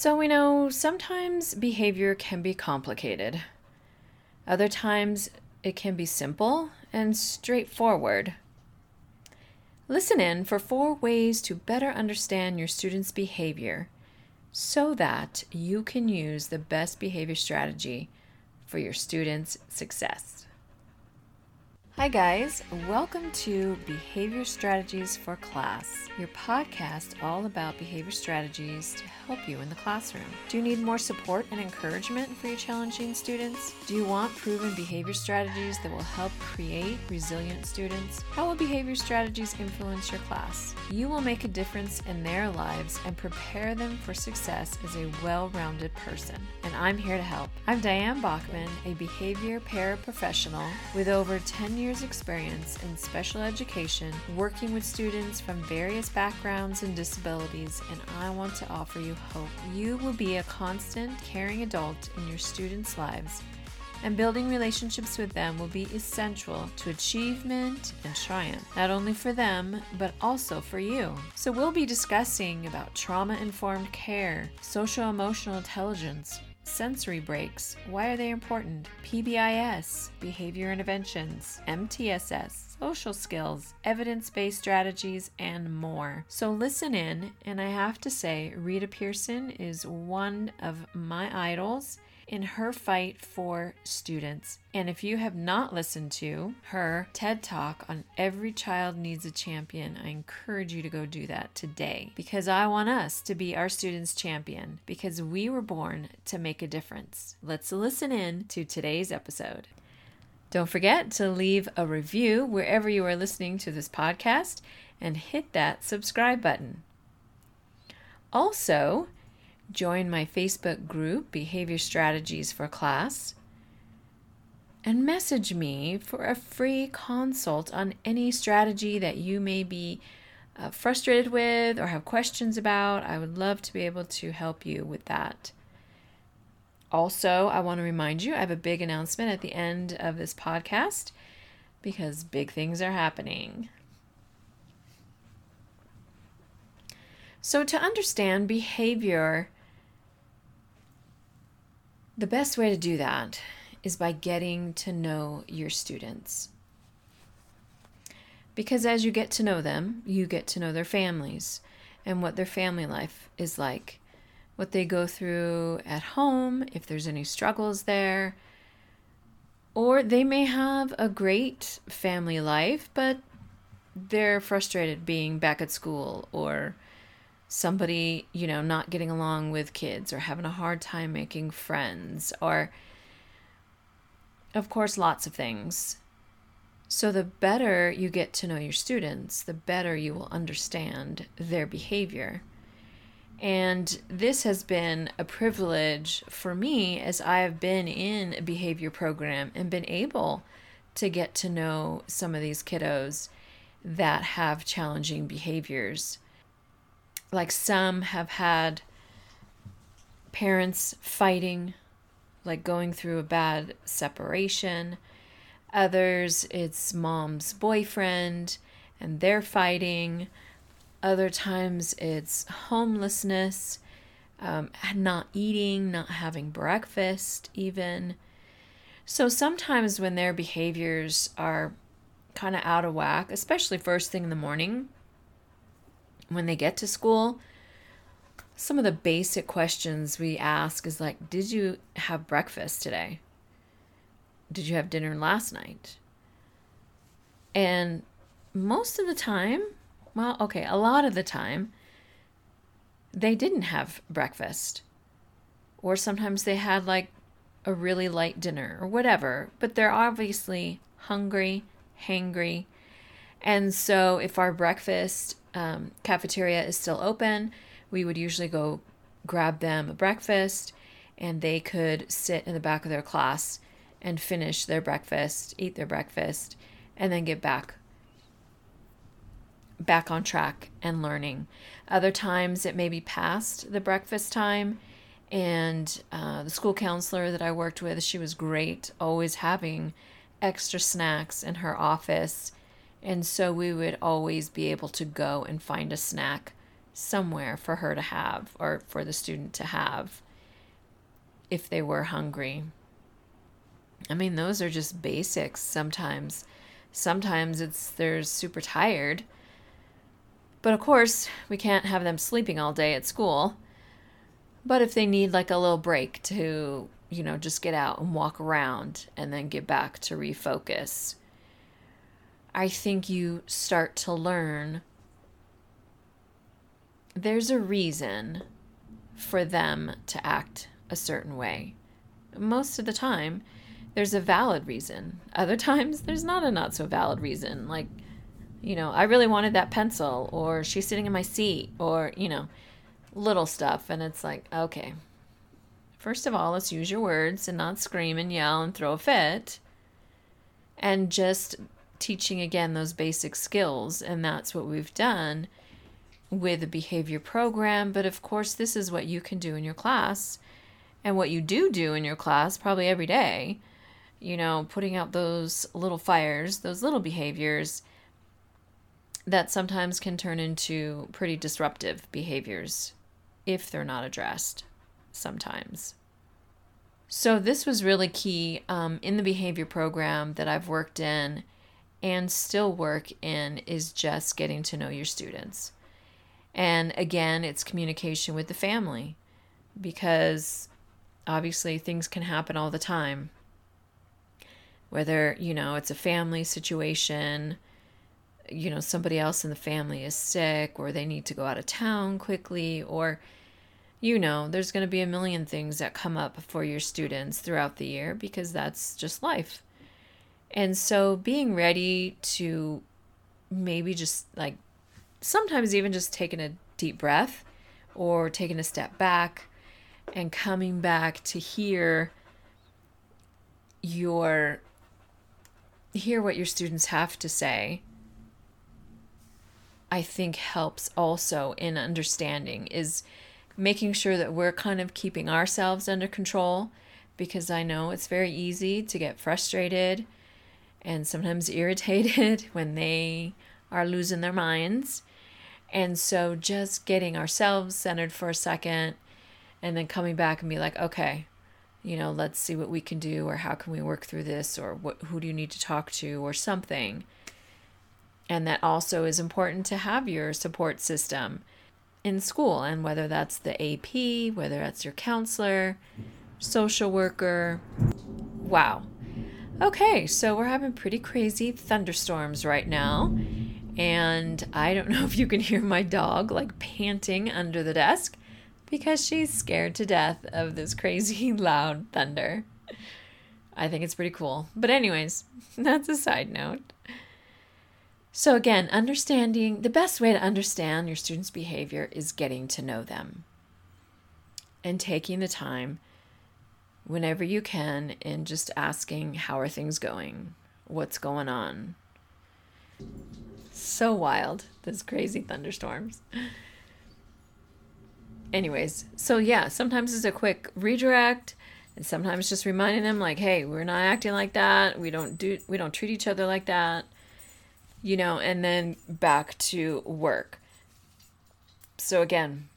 So we know sometimes behavior can be complicated. Other times it can be simple and straightforward. Listen in for four ways to better understand your students' behavior so that you can use the best behavior strategy for your students' success. Hi, guys. Welcome to Behavior Strategies for Class, your podcast all about behavior strategies to help you in the classroom. Do you need more support and encouragement for your challenging students? Do you want proven behavior strategies that will help create resilient students? How will behavior strategies influence your class? You will make a difference in their lives and prepare them for success as a well rounded person. And I'm here to help. I'm Diane Bachman, a behavior paraprofessional with over 10 years years' experience in special education, working with students from various backgrounds and disabilities, and I want to offer you hope. You will be a constant, caring adult in your students' lives, and building relationships with them will be essential to achievement and triumph, not only for them, but also for you. So, we'll be discussing about trauma informed care, social emotional intelligence, sensory breaks, why are they important? PBIS, behavior interventions, MTSS, social skills, evidence based strategies, and more. So listen in, and I have to say, Rita Pierson is one of my idols in her fight for students. And if you have not listened to her TED Talk on Every Child Needs a Champion, I encourage you to go do that today because I want us to be our students' champion because we were born to make a difference. Let's listen in to today's episode. Don't forget to leave a review wherever you are listening to this podcast and hit that subscribe button. Also, join my Facebook group, Behavior Strategies for Class, and message me for a free consult on any strategy that you may be uh, frustrated with or have questions about. I would love to be able to help you with that. Also, I want to remind you I have a big announcement at the end of this podcast because big things are happening. So, to understand behavior the best way to do that is by getting to know your students. Because as you get to know them, you get to know their families and what their family life is like, what they go through at home, if there's any struggles there. Or they may have a great family life, but they're frustrated being back at school or somebody, you know, not getting along with kids or having a hard time making friends or, of course, lots of things. So, the better you get to know your students, the better you will understand their behavior. And this has been a privilege for me as I have been in a behavior program and been able to get to know some of these kiddos that have challenging behaviors like some have had parents fighting, like going through a bad separation. Others, it's mom's boyfriend and they're fighting. Other times, it's homelessness, um, not eating, not having breakfast, even. So sometimes when their behaviors are kind of out of whack, especially first thing in the morning, when they get to school, some of the basic questions we ask is like, Did you have breakfast today? Did you have dinner last night? And most of the time, well, okay, a lot of the time, they didn't have breakfast. Or sometimes they had like a really light dinner or whatever, but they're obviously hungry, hangry. And so if our breakfast um, cafeteria is still open, we would usually go grab them a breakfast and they could sit in the back of their class and finish their breakfast, eat their breakfast, and then get back back on track and learning. Other times it may be past the breakfast time, and uh, the school counselor that I worked with, she was great, always having extra snacks in her office and so we would always be able to go and find a snack somewhere for her to have or for the student to have if they were hungry. I mean, those are just basics sometimes. Sometimes it's they're super tired. But of course, we can't have them sleeping all day at school. But if they need like a little break to, you know, just get out and walk around and then get back to refocus, I think you start to learn there's a reason for them to act a certain way. Most of the time, there's a valid reason. Other times, there's not a not so valid reason. Like, you know, I really wanted that pencil, or she's sitting in my seat, or, you know, little stuff. And it's like, okay, first of all, let's use your words and not scream and yell and throw a fit. And just teaching again those basic skills. And that's what we've done with a behavior program. But of course, this is what you can do in your class and what you do do in your class probably every day. You know, putting out those little fires, those little behaviors that sometimes can turn into pretty disruptive behaviors if they're not addressed sometimes. So, this was really key um, in the behavior program that I've worked in and still work in is just getting to know your students. And again, it's communication with the family because obviously things can happen all the time. Whether, you know, it's a family situation, you know, somebody else in the family is sick or they need to go out of town quickly, or, you know, there's going to be a million things that come up for your students throughout the year because that's just life. And so being ready to maybe just like sometimes even just taking a deep breath or taking a step back and coming back to hear your hear what your students have to say i think helps also in understanding is making sure that we're kind of keeping ourselves under control because i know it's very easy to get frustrated and sometimes irritated when they are losing their minds and so just getting ourselves centered for a second and then coming back and be like, okay, you know, let's see what we can do or how can we work through this or what who do you need to talk to or something. And that also is important to have your support system in school and whether that's the AP, whether that's your counselor, social worker. Wow. Okay, so we're having pretty crazy thunderstorms right now. And I don't know if you can hear my dog like panting under the desk because she's scared to death of this crazy loud thunder. I think it's pretty cool. But, anyways, that's a side note. So, again, understanding the best way to understand your students' behavior is getting to know them and taking the time whenever you can and just asking, How are things going? What's going on? So wild, those crazy thunderstorms. Anyways, so yeah, sometimes it's a quick redirect and sometimes just reminding them like, "Hey, we're not acting like that. We don't do we don't treat each other like that." You know, and then back to work. So again,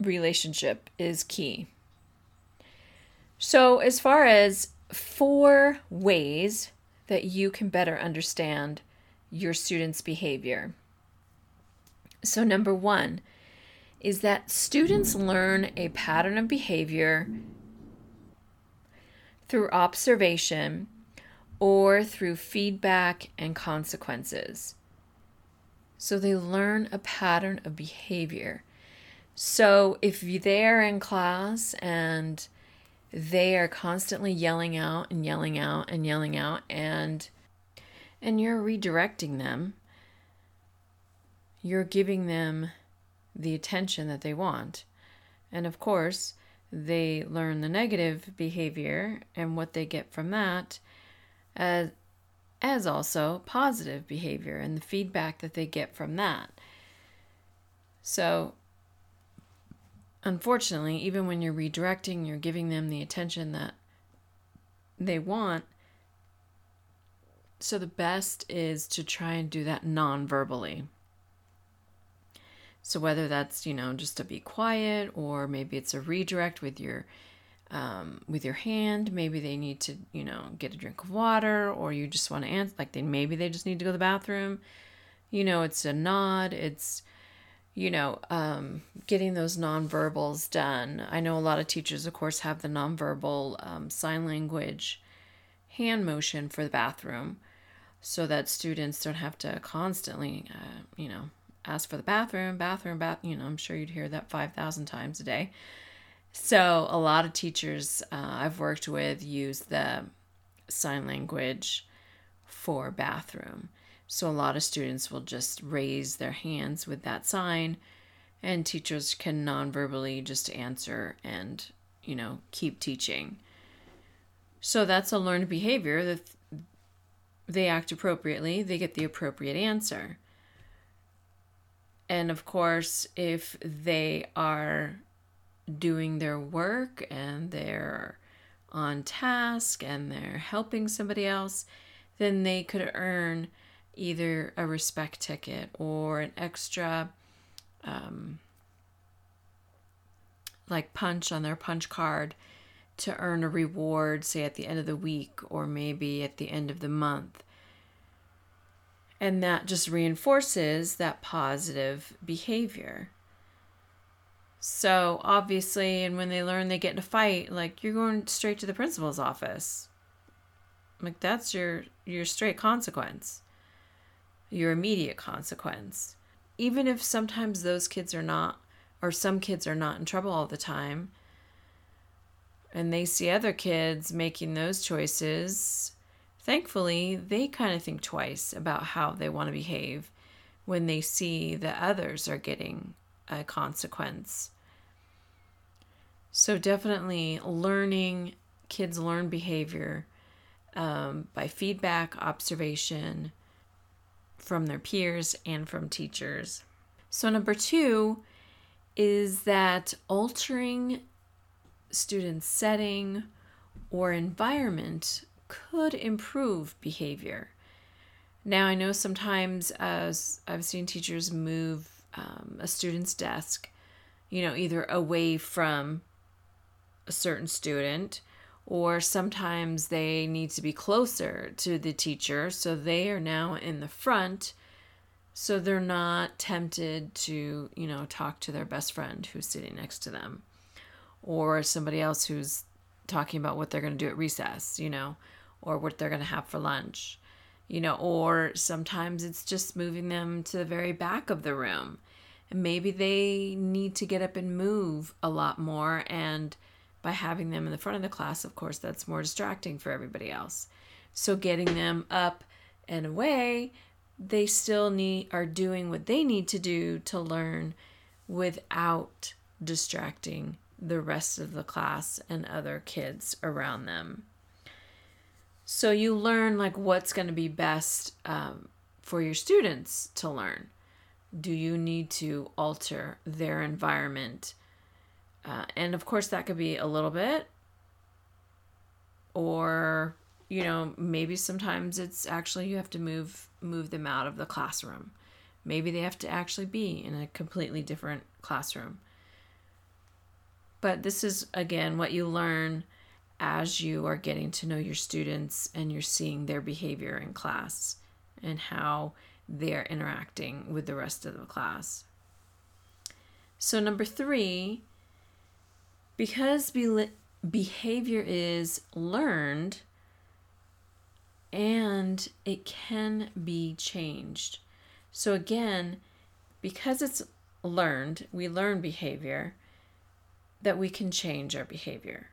relationship is key. So, as far as four ways that you can better understand your students' behavior. So, number one is that students learn a pattern of behavior through observation or through feedback and consequences. So, they learn a pattern of behavior. So, if they're in class and they are constantly yelling out and yelling out and yelling out and and you're redirecting them. You're giving them the attention that they want. And of course, they learn the negative behavior and what they get from that as, as also positive behavior and the feedback that they get from that. So, unfortunately, even when you're redirecting, you're giving them the attention that they want, so the best is to try and do that non verbally. So whether that's, you know, just to be quiet or maybe it's a redirect with your um, with your hand. Maybe they need to, you know, get a drink of water, or you just want to answer. Like they maybe they just need to go to the bathroom. You know, it's a nod. It's you know, um, getting those nonverbals done. I know a lot of teachers, of course, have the nonverbal um, sign language hand motion for the bathroom so that students don't have to constantly, uh, you know, ask for the bathroom, bathroom, bath. You know, I'm sure you'd hear that 5,000 times a day. So a lot of teachers uh, I've worked with use the sign language for bathroom. So a lot of students will just raise their hands with that sign, and teachers can non-verbally just answer and you know keep teaching. So that's a learned behavior that they act appropriately, they get the appropriate answer. And of course, if they are doing their work and they're on task and they're helping somebody else, then they could earn either a respect ticket or an extra um, like punch on their punch card to earn a reward, say at the end of the week or maybe at the end of the month. And that just reinforces that positive behavior. So obviously, and when they learn they get in a fight, like you're going straight to the principal's office. Like that's your your straight consequence. Your immediate consequence. Even if sometimes those kids are not or some kids are not in trouble all the time and they see other kids making those choices, thankfully, they kind of think twice about how they want to behave when they see that others are getting a consequence. So, definitely learning, kids learn behavior um, by feedback, observation from their peers and from teachers. So, number two is that altering students' setting or environment could improve behavior. Now, I know sometimes as I've seen teachers move um, a student's desk, you know, either away from a certain student or sometimes they need to be closer to the teacher so they are now in the front so they're not tempted to you know talk to their best friend who's sitting next to them or somebody else who's talking about what they're going to do at recess you know or what they're going to have for lunch you know or sometimes it's just moving them to the very back of the room. And maybe they need to get up and move a lot more and by having them in the front of the class of course that's more distracting for everybody else so getting them up and away they still need are doing what they need to do to learn without distracting the rest of the class and other kids around them so you learn like what's going to be best um, for your students to learn do you need to alter their environment? Uh, and of course, that could be a little bit, or you know, maybe sometimes it's actually you have to move move them out of the classroom. Maybe they have to actually be in a completely different classroom. But this is again what you learn as you are getting to know your students and you're seeing their behavior in class and how they're interacting with the rest of the class. So, number three, because be- behavior is learned and it can be changed. So, again, because it's learned, we learn behavior, that we can change our behavior.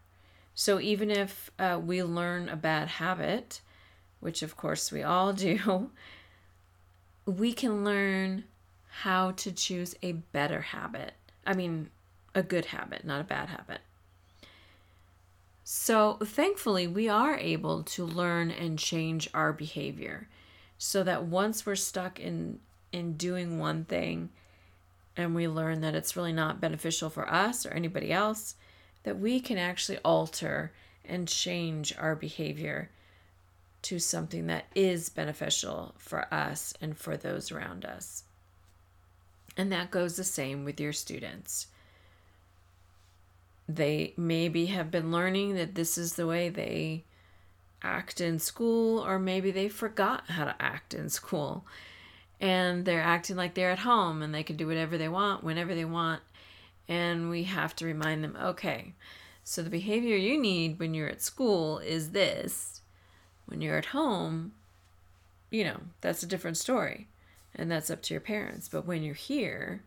So, even if uh, we learn a bad habit, which of course we all do, we can learn how to choose a better habit. I mean, a good habit, not a bad habit. So, thankfully, we are able to learn and change our behavior so that once we're stuck in in doing one thing and we learn that it's really not beneficial for us or anybody else, that we can actually alter and change our behavior to something that is beneficial for us and for those around us. And that goes the same with your students. They maybe have been learning that this is the way they act in school, or maybe they forgot how to act in school and they're acting like they're at home and they can do whatever they want whenever they want. And we have to remind them okay, so the behavior you need when you're at school is this. When you're at home, you know, that's a different story. And that's up to your parents. But when you're here,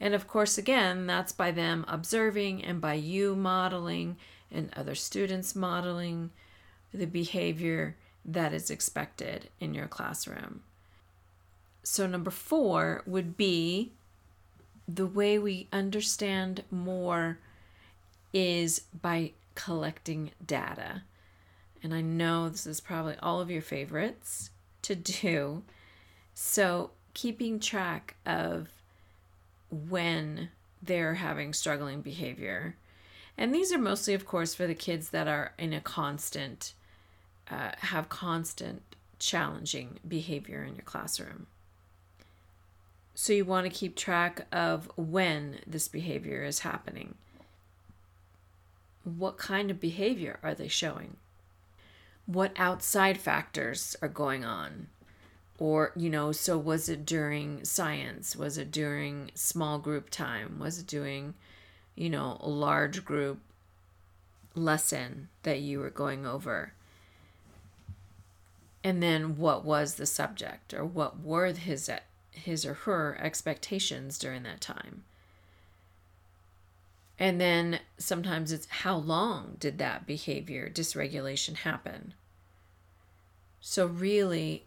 and of course, again, that's by them observing and by you modeling and other students modeling the behavior that is expected in your classroom. So, number four would be the way we understand more is by collecting data. And I know this is probably all of your favorites to do. So, keeping track of when they're having struggling behavior. And these are mostly, of course, for the kids that are in a constant, uh, have constant challenging behavior in your classroom. So you want to keep track of when this behavior is happening. What kind of behavior are they showing? What outside factors are going on? Or, you know, so was it during science? Was it during small group time? Was it doing, you know, a large group lesson that you were going over? And then what was the subject or what were his his or her expectations during that time. And then sometimes it's how long did that behavior dysregulation happen? So, really,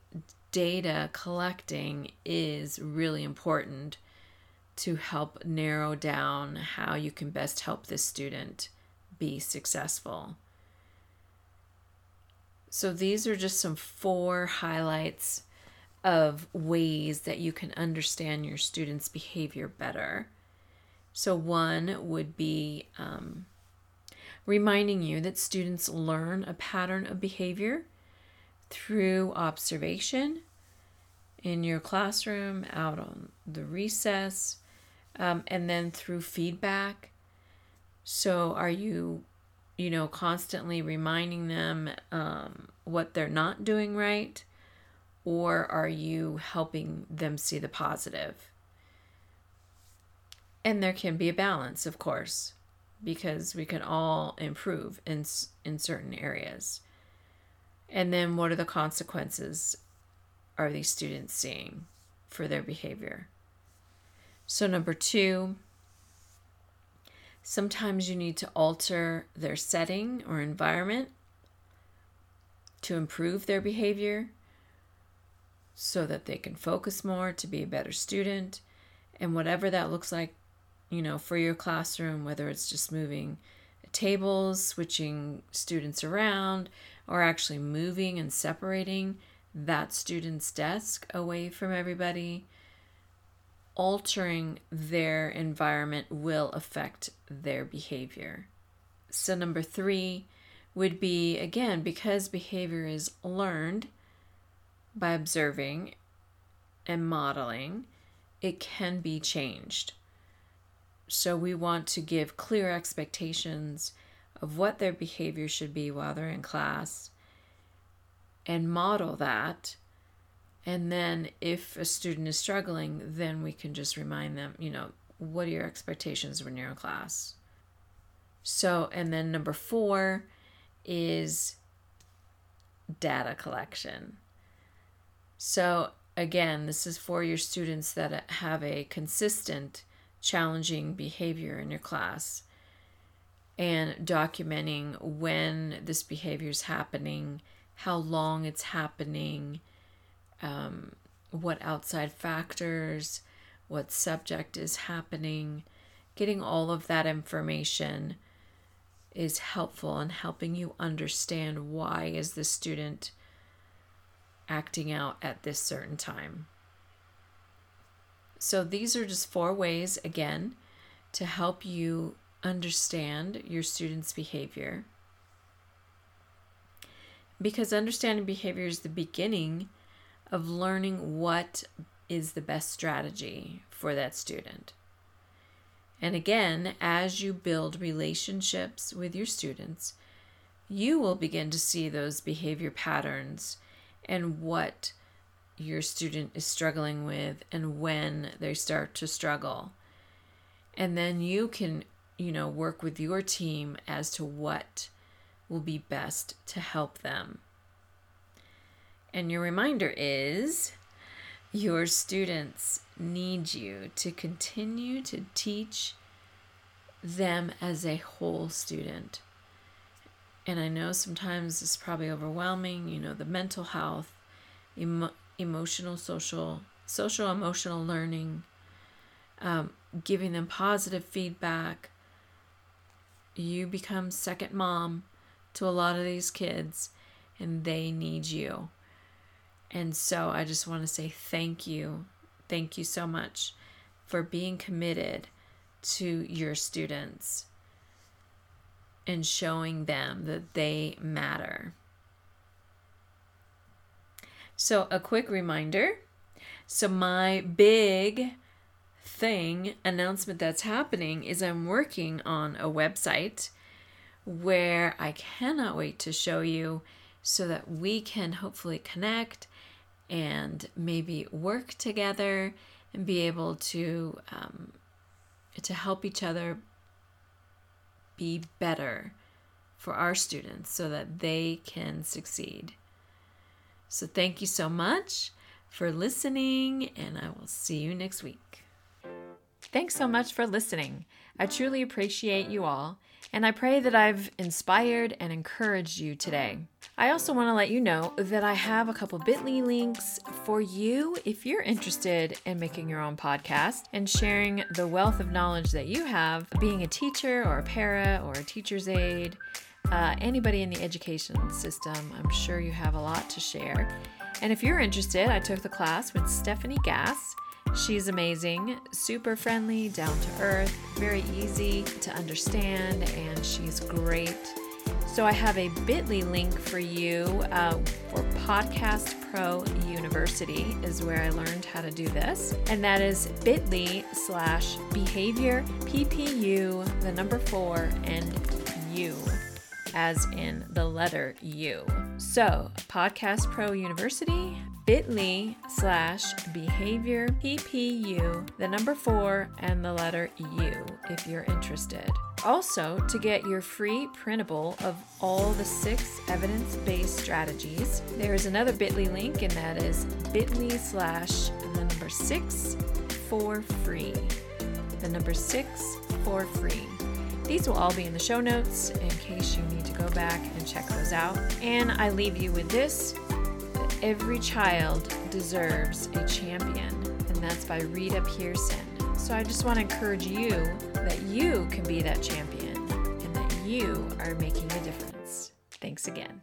data collecting is really important to help narrow down how you can best help this student be successful. So, these are just some four highlights of ways that you can understand your students' behavior better. So, one would be um, reminding you that students learn a pattern of behavior through observation in your classroom, out on the recess, um, and then through feedback. So, are you, you know, constantly reminding them um, what they're not doing right? or are you helping them see the positive? And there can be a balance, of course, because we can all improve in in certain areas. And then what are the consequences are these students seeing for their behavior? So number 2, sometimes you need to alter their setting or environment to improve their behavior so that they can focus more to be a better student. And whatever that looks like, you know, for your classroom, whether it's just moving tables, switching students around, or actually moving and separating that student's desk away from everybody, altering their environment will affect their behavior. So, number three would be again, because behavior is learned by observing and modeling, it can be changed. So we want to give clear expectations of what their behavior should be while they're in class and model that. And then if a student is struggling, then we can just remind them, you know, what are your expectations when you're in class? So, and then number four is data collection. So, again, this is for your students that have a consistent challenging behavior in your class and documenting when this behavior is happening, how long it's happening, um, what outside factors, what subject is happening. Getting all of that information is helpful in helping you understand why is the student acting out at this certain time. So, these are just four ways, again, to help you understand your students' behavior. Because understanding behavior is the beginning of learning what is the best strategy for that student. And again, as you build relationships with your students, you will begin to see those behavior patterns and what your student is struggling with and when they start to struggle. And then you can, you know, work with your team as to what will be best to help them. And your reminder is your students need you to continue to teach them as a whole student. And I know sometimes it's probably overwhelming, you know, the mental health, emo- emotional, social, social, emotional learning, um, giving them positive feedback. You become second mom to a lot of these kids, and they need you. And so I just want to say thank you. Thank you so much for being committed to your students and showing them that they matter. So, a quick reminder. So, my big thing announcement that's happening is I'm working on a website where I cannot wait to show you so that we can hopefully connect and maybe work together and be able to um, to help each other be better for our students so that they can succeed. So, thank you so much for listening, and I will see you next week. Thanks so much for listening. I truly appreciate you all, and I pray that I've inspired and encouraged you today. I also want to let you know that I have a couple bit.ly links for you if you're interested in making your own podcast and sharing the wealth of knowledge that you have being a teacher or a para or a teacher's aide. Uh, anybody in the education system, I'm sure you have a lot to share. And if you're interested, I took the class with Stephanie Gass. She's amazing, super friendly, down to earth, very easy to understand, and she's great so I have a bit.ly link for you uh, for Podcast Pro University is where I learned how to do this. And that is bit.ly slash behavior PPU, the number four, and U, as in the letter U. So Podcast Pro University, bit.ly slash behavior PPU, the number four, and the letter U if you're interested. Also, to get your free printable of all the six evidence based strategies, there is another bit.ly link, and that is bit.ly slash the number six for free. The number six for free. These will all be in the show notes in case you need to go back and check those out. And I leave you with this that every child deserves a champion, and that's by Rita Pierson. So I just want to encourage you that you can be that champion and that you are making a difference. Thanks again.